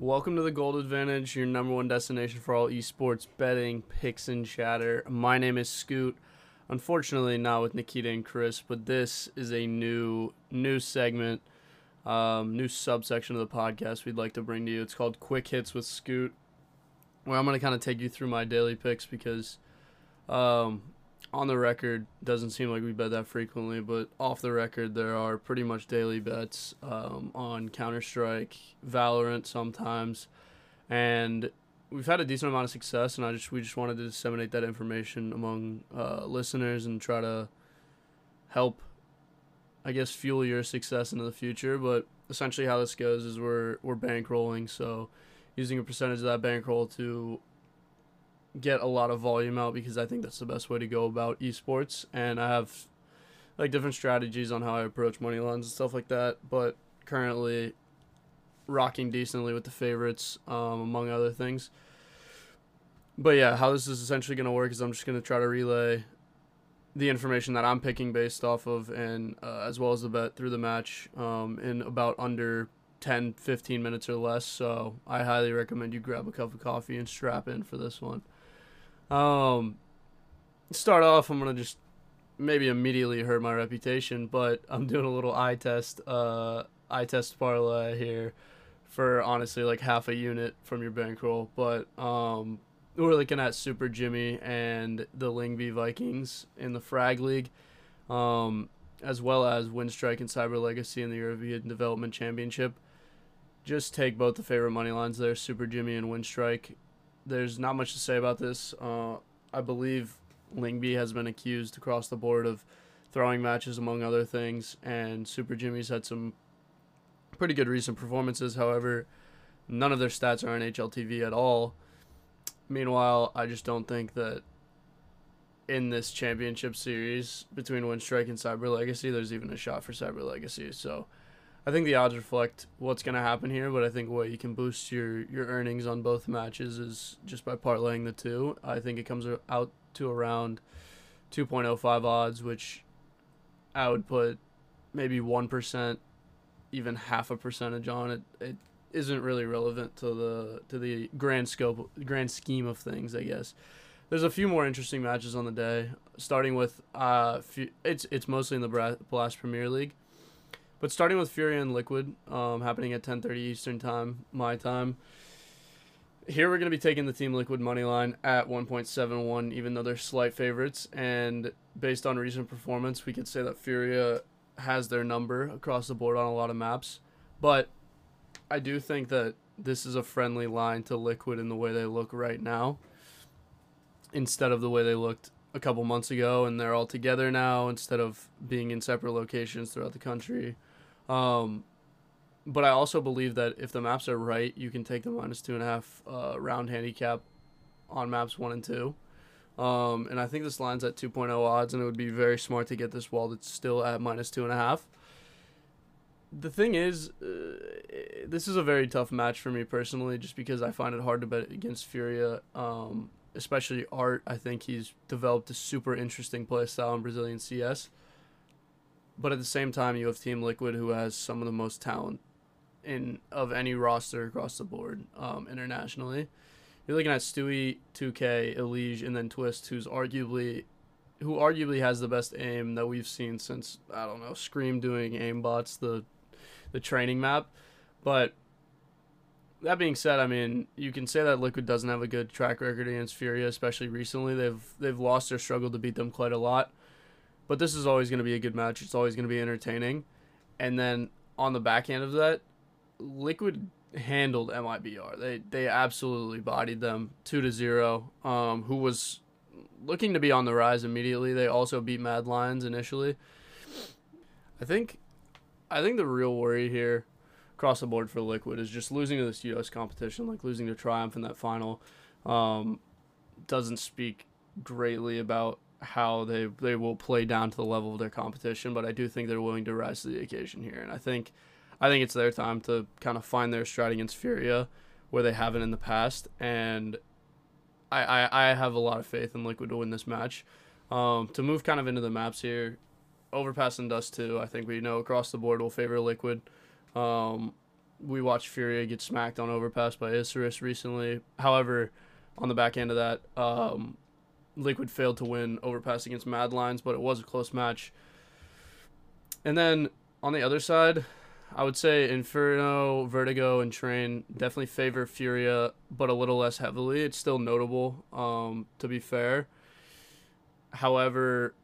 Welcome to the Gold Advantage, your number one destination for all esports betting, picks, and chatter. My name is Scoot. Unfortunately, not with Nikita and Chris, but this is a new new segment, um, new subsection of the podcast we'd like to bring to you. It's called Quick Hits with Scoot, where I'm going to kind of take you through my daily picks because um, on the record, doesn't seem like we bet that frequently, but off the record, there are pretty much daily bets um, on Counter Strike, Valorant sometimes, and we've had a decent amount of success. And I just we just wanted to disseminate that information among uh, listeners and try to help, I guess, fuel your success into the future. But essentially, how this goes is we're we're bankrolling, so using a percentage of that bankroll to get a lot of volume out because I think that's the best way to go about esports. And I have like different strategies on how I approach money lines and stuff like that. But currently, rocking decently with the favorites, um, among other things. But yeah, how this is essentially going to work is I'm just going to try to relay the information that I'm picking based off of, and uh, as well as the bet through the match um, in about under 10, 15 minutes or less. So I highly recommend you grab a cup of coffee and strap in for this one. Um, start off, I'm gonna just maybe immediately hurt my reputation, but I'm doing a little eye test, uh, eye test parlay here for honestly like half a unit from your bankroll. But um, we're looking at Super Jimmy and the Lyngby Vikings in the Frag League, um, as well as Winstrike and Cyber Legacy in the European Development Championship. Just take both the favorite money lines there, Super Jimmy and Winstrike there's not much to say about this. Uh, I believe Lyngby has been accused across the board of throwing matches, among other things, and Super Jimmy's had some pretty good recent performances. However, none of their stats are on HLTV at all. Meanwhile, I just don't think that in this championship series between Winstrike and Cyber Legacy, there's even a shot for Cyber Legacy. So I think the odds reflect what's going to happen here, but I think what you can boost your, your earnings on both matches is just by parlaying the two. I think it comes out to around 2.05 odds, which I would put maybe 1%, even half a percentage on it. It isn't really relevant to the to the grand scope, grand scheme of things, I guess. There's a few more interesting matches on the day, starting with uh, it's it's mostly in the Blast Premier League. But starting with Fury and Liquid, um, happening at 10:30 Eastern time, my time. Here we're going to be taking the Team Liquid money line at 1.71, even though they're slight favorites. And based on recent performance, we could say that Furia has their number across the board on a lot of maps. But I do think that this is a friendly line to Liquid in the way they look right now, instead of the way they looked a couple months ago. And they're all together now instead of being in separate locations throughout the country. Um, but I also believe that if the maps are right, you can take the minus two and a half uh, round handicap on maps one and two. Um, and I think this line's at 2.0 odds, and it would be very smart to get this while it's still at minus two and a half. The thing is, uh, this is a very tough match for me personally, just because I find it hard to bet against Furia, um, especially Art. I think he's developed a super interesting play style in Brazilian CS. But at the same time, you have Team Liquid, who has some of the most talent in of any roster across the board um, internationally. You're looking at Stewie, 2K, Elige, and then Twistzz, who's arguably who arguably has the best aim that we've seen since I don't know Scream doing aimbots the the training map. But that being said, I mean you can say that Liquid doesn't have a good track record against Furia, especially recently. They've they've lost or struggled to beat them quite a lot. But this is always going to be a good match. It's always going to be entertaining. And then on the back end of that, Liquid handled MIBR. They they absolutely bodied them two to zero. Um, who was looking to be on the rise immediately. They also beat Mad Lions initially. I think, I think the real worry here, across the board for Liquid, is just losing to this U.S. competition, like losing to Triumph in that final. Um, doesn't speak greatly about how they they will play down to the level of their competition, but I do think they're willing to rise to the occasion here, and I think I think it's their time to kind of find their stride against Furia where they haven't in the past, and I I, I have a lot of faith in Liquid to win this match. Um, to move kind of into the maps here, Overpass and Dust 2, I think we know across the board will favor Liquid. Um, we watched Furia get smacked on overpass by Isurus recently. However, on the back end of that, um, Liquid failed to win overpass against Mad Lions, but it was a close match. And then on the other side, I would say Inferno, Vertigo, and Train definitely favor Furia, but a little less heavily. It's still notable, um, to be fair. However,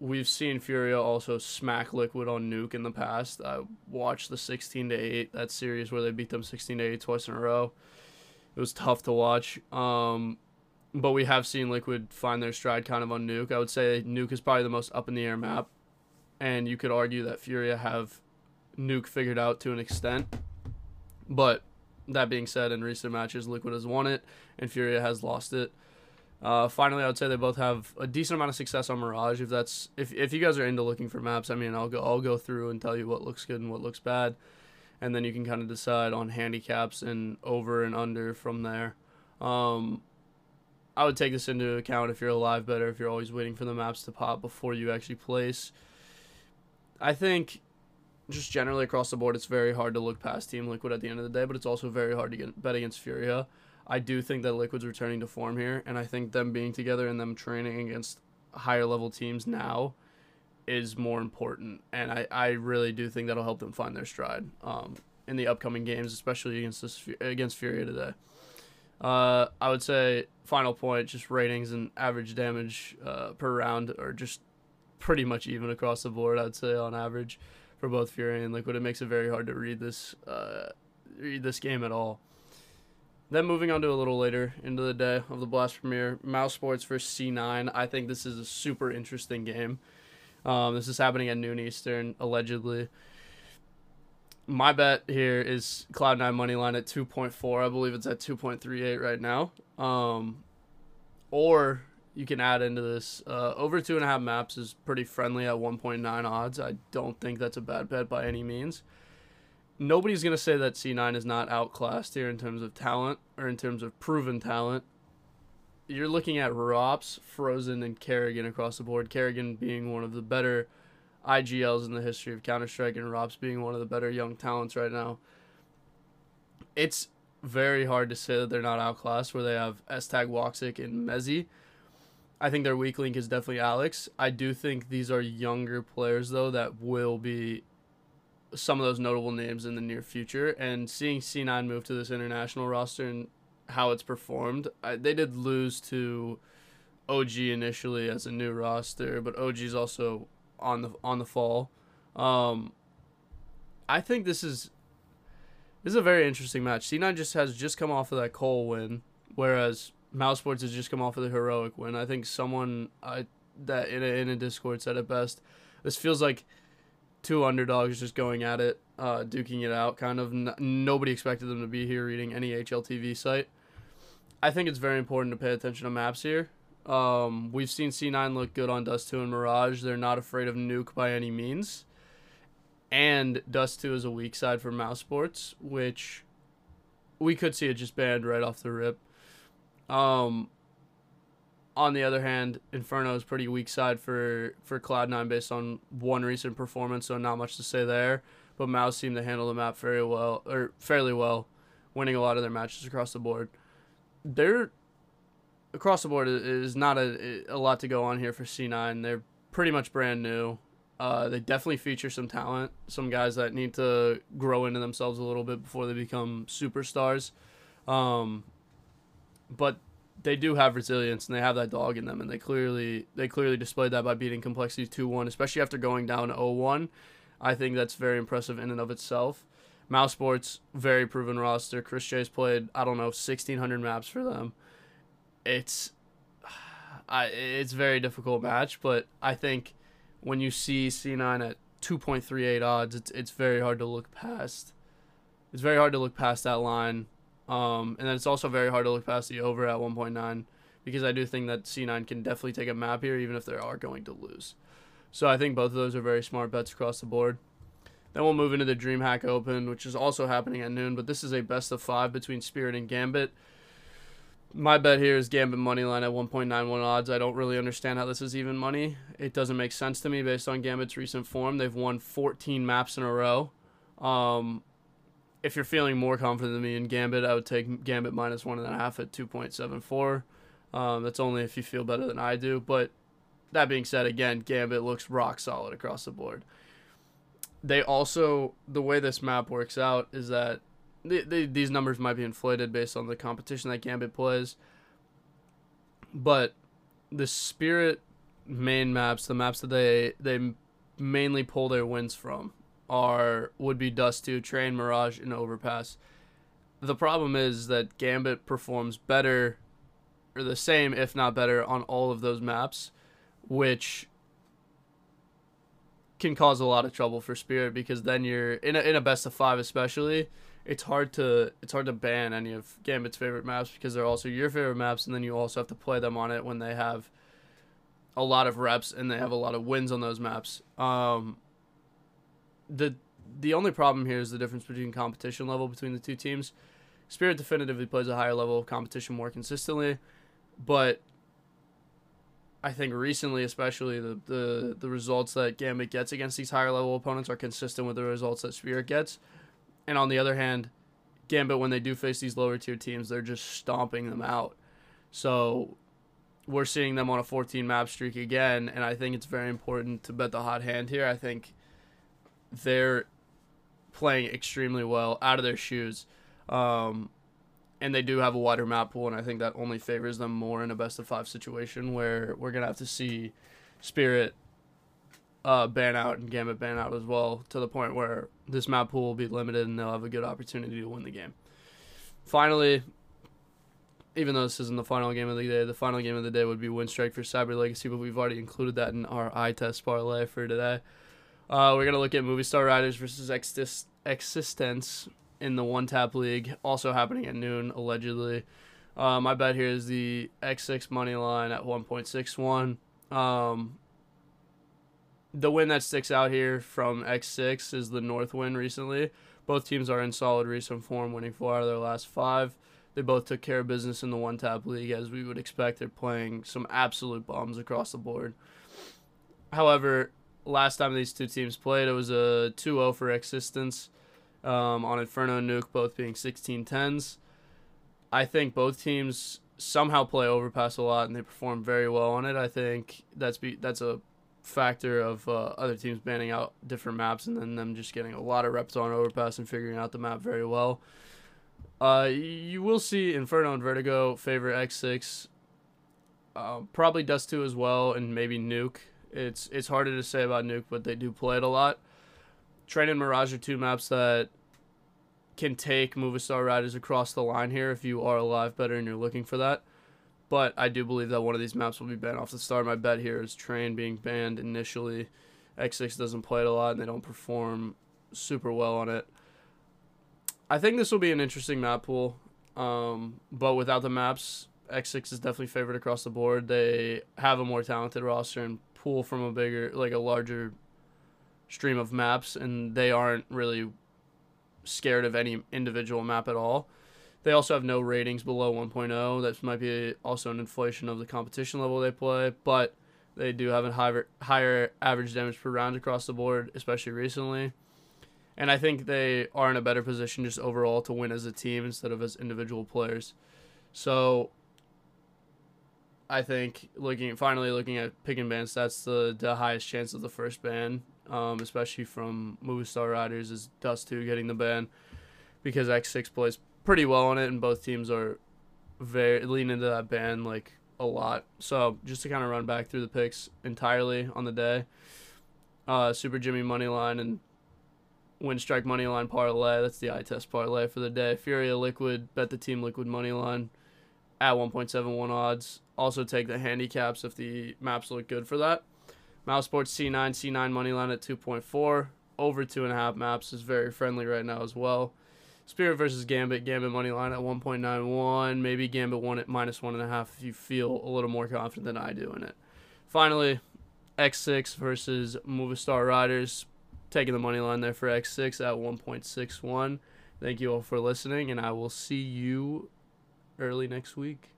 we've seen Furia also smack Liquid on Nuke in the past. I watched the 16 to 8 that series where they beat them 16 to 8 twice in a row. It was tough to watch. Um, but we have seen Liquid find their stride kind of on Nuke. I would say Nuke is probably the most up in the air map, and you could argue that Furia have Nuke figured out to an extent. But that being said, in recent matches, Liquid has won it, and Furia has lost it. Uh, finally, I would say they both have a decent amount of success on Mirage. If that's if, if you guys are into looking for maps, I mean, I'll go I'll go through and tell you what looks good and what looks bad, and then you can kind of decide on handicaps and over and under from there. Um, I would take this into account if you're alive better, if you're always waiting for the maps to pop before you actually place. I think just generally across the board, it's very hard to look past Team Liquid at the end of the day, but it's also very hard to get bet against Furia. I do think that Liquid's returning to form here, and I think them being together and them training against higher level teams now is more important. And I, I really do think that'll help them find their stride um, in the upcoming games, especially against this against Furia today. Uh, I would say final point, just ratings and average damage uh, per round are just pretty much even across the board. I'd say on average for both Fury and Liquid, it makes it very hard to read this uh, read this game at all. Then moving on to a little later into the day of the Blast Premier, Mousesports versus C9. I think this is a super interesting game. Um, this is happening at noon Eastern, allegedly. My bet here is Cloud9 money line at 2.4. I believe it's at 2.38 right now. Um, or you can add into this. Uh, over two and a half maps is pretty friendly at 1.9 odds. I don't think that's a bad bet by any means nobody's to say that C9 is not outclassed here in terms of talent or in terms of proven talent. You're looking at ropz, Frozen, and karrigan across the board. karrigan being one of the better IGLs in the history of Counter Strike, and ropz being one of the better young talents right now. It's very hard to say that they're not outclassed, where they have es3tag, Woxic, and mezii. I think their weak link is definitely Alex. I do think these are younger players, though, that will be some of those notable names in the near future. And seeing C9 move to this international roster and how it's performed, I, they did lose to OG initially as a new roster, but OG is also on the on the fall. Um, I think this is this is a very interesting match. C9 just has just come off of that Cole win, whereas Mousesports has just come off of the heroic win. I think someone I that in a, in a Discord said it best. This feels like two underdogs just going at it, uh, duking it out. Kind of N- nobody expected them to be here reading any HLTV site. I think it's very important to pay attention to maps here. Um, we've seen C9 look good on Dust 2 and Mirage. They're not afraid of Nuke by any means. And Dust 2 is a weak side for Mousesports, which we could see it just banned right off the rip. Um, on the other hand, Inferno is pretty weak side for for Cloud9 based on one recent performance, so not much to say there. But Mouse seemed to handle the map very well or fairly well, winning a lot of their matches across the board. They're across the board is not a, a lot to go on here for C9. They're pretty much brand new. Uh, they definitely feature some talent, some guys that need to grow into themselves a little bit before they become superstars. Um, but they do have resilience and they have that dog in them and they clearly they clearly displayed that by beating complexity 2-1 especially after going down 0-1 i think that's very impressive in and of itself Mouse Sports, very proven roster chrisJ's played i don't know 1600 maps for them it's I, it's very difficult match but i think when you see c9 at 2.38 odds it's, it's very hard to look past it's very hard to look past that line um, and then it's also very hard to look past the over at 1.9 because I do think that C9 can definitely take a map here, even if they are going to lose. So I think both of those are very smart bets across the board. Then we'll move into the DreamHack Open, which is also happening at noon, but this is a best of five between Spirit and Gambit. My bet here is Gambit money line at 1.91 odds. I don't really understand how this is even money. It doesn't make sense to me based on Gambit's recent form. They've won 14 maps in a row. Um, if you're feeling more confident than me in Gambit, I would take Gambit minus one and a half at 2.74. Um, that's only if you feel better than I do. But that being said, again, Gambit looks rock solid across the board. They also, the way this map works out is that these numbers might be inflated based on the competition that Gambit plays. But the Spirit main maps, the maps that they they mainly pull their wins from, are would be Dust 2, Train, Mirage, and Overpass. The problem is that Gambit performs better, or the same, if not better, on all of those maps, which can cause a lot of trouble for Spirit because then you're in a, in a best of five, especially. It's hard to it's hard to ban any of Gambit's favorite maps because they're also your favorite maps, and then you also have to play them on it when they have a lot of reps and they have a lot of wins on those maps. Um, the the only problem here is the difference between competition level between the two teams. Spirit definitively plays a higher level of competition more consistently, but I think recently, especially the, the the results that Gambit gets against these higher level opponents are consistent with the results that Spirit gets. And on the other hand, Gambit when they do face these lower tier teams, they're just stomping them out. So we're seeing them on a 14 map streak again, and I think it's very important to bet the hot hand here. I think they're playing extremely well out of their shoes. Um, and they do have a wider map pool, and I think that only favors them more in a best of five situation where we're gonna have to see Spirit uh, ban out and Gambit ban out as well to the point where this map pool will be limited and they'll have a good opportunity to win the game. Finally, even though this isn't the final game of the day, the final game of the day would be Winstrike for Cyber Legacy, but we've already included that in our eye test parlay for today. Uh, we're gonna look at Movistar Riders versus Exist- x6tence in the one tap league, also happening at noon allegedly. Uh, my bet here is the X6 money line at 1.61. Um, the win that sticks out here from X6 is the North win recently. Both teams are in solid recent form, winning four out of their last five. They both took care of business in the one tap league, as we would expect. They're playing some absolute bombs across the board. However, last time these two teams played, it was a 2 0 for x6tence um, on Inferno and Nuke, both being 16 10s. I think both teams somehow play Overpass a lot and they perform very well on it. I think that's be, that's a factor of uh, other teams banning out different maps and then them just getting a lot of reps on Overpass and figuring out the map very well. Uh, you will see Inferno and Vertigo favor X6. Uh, probably Dust 2 as well, and maybe Nuke. It's it's harder to say about Nuke, but they do play it a lot. Train and Mirage are two maps that can take Movistar riders across the line here if you are alive better and you're looking for that. But I do believe that one of these maps will be banned off the start. My bet here is Train being banned initially. X6 doesn't play it a lot and they don't perform super well on it. I think this will be an interesting map pool. Um, but without the maps, X6 is definitely favored across the board. They have a more talented roster and pull from a bigger, like a larger stream of maps, and they aren't really scared of any individual map at all. They also have no ratings below 1.0. That might be also an inflation of the competition level they play, but they do have a higher, higher average damage per round across the board, especially recently. And I think they are in a better position just overall to win as a team instead of as individual players. So I think looking finally looking at pick and ban stats, the the highest chance of the first ban um, especially from Movistar Riders, is Dust 2 getting the ban because X6 plays pretty well on it, and both teams are very lean into that ban like a lot. So just to kind of run back through the picks entirely on the day, uh, Super Jimmy money line and Winstrike money line parlay. That's the eye test parlay for the day. Furia Liquid bet the team Liquid money line at 1.71 odds. Also take the handicaps if the maps look good for that. Mousesports C9, C9 money line at 2.4. Over 2.5 maps is very friendly right now as well. Spirit versus Gambit, Gambit money line at 1.91. Maybe Gambit one at minus 1.5 if you feel a little more confident than I do in it. Finally, X6 versus Movistar Riders. Taking the money line there for X6 at 1.61. Thank you all for listening, and I will see you early next week.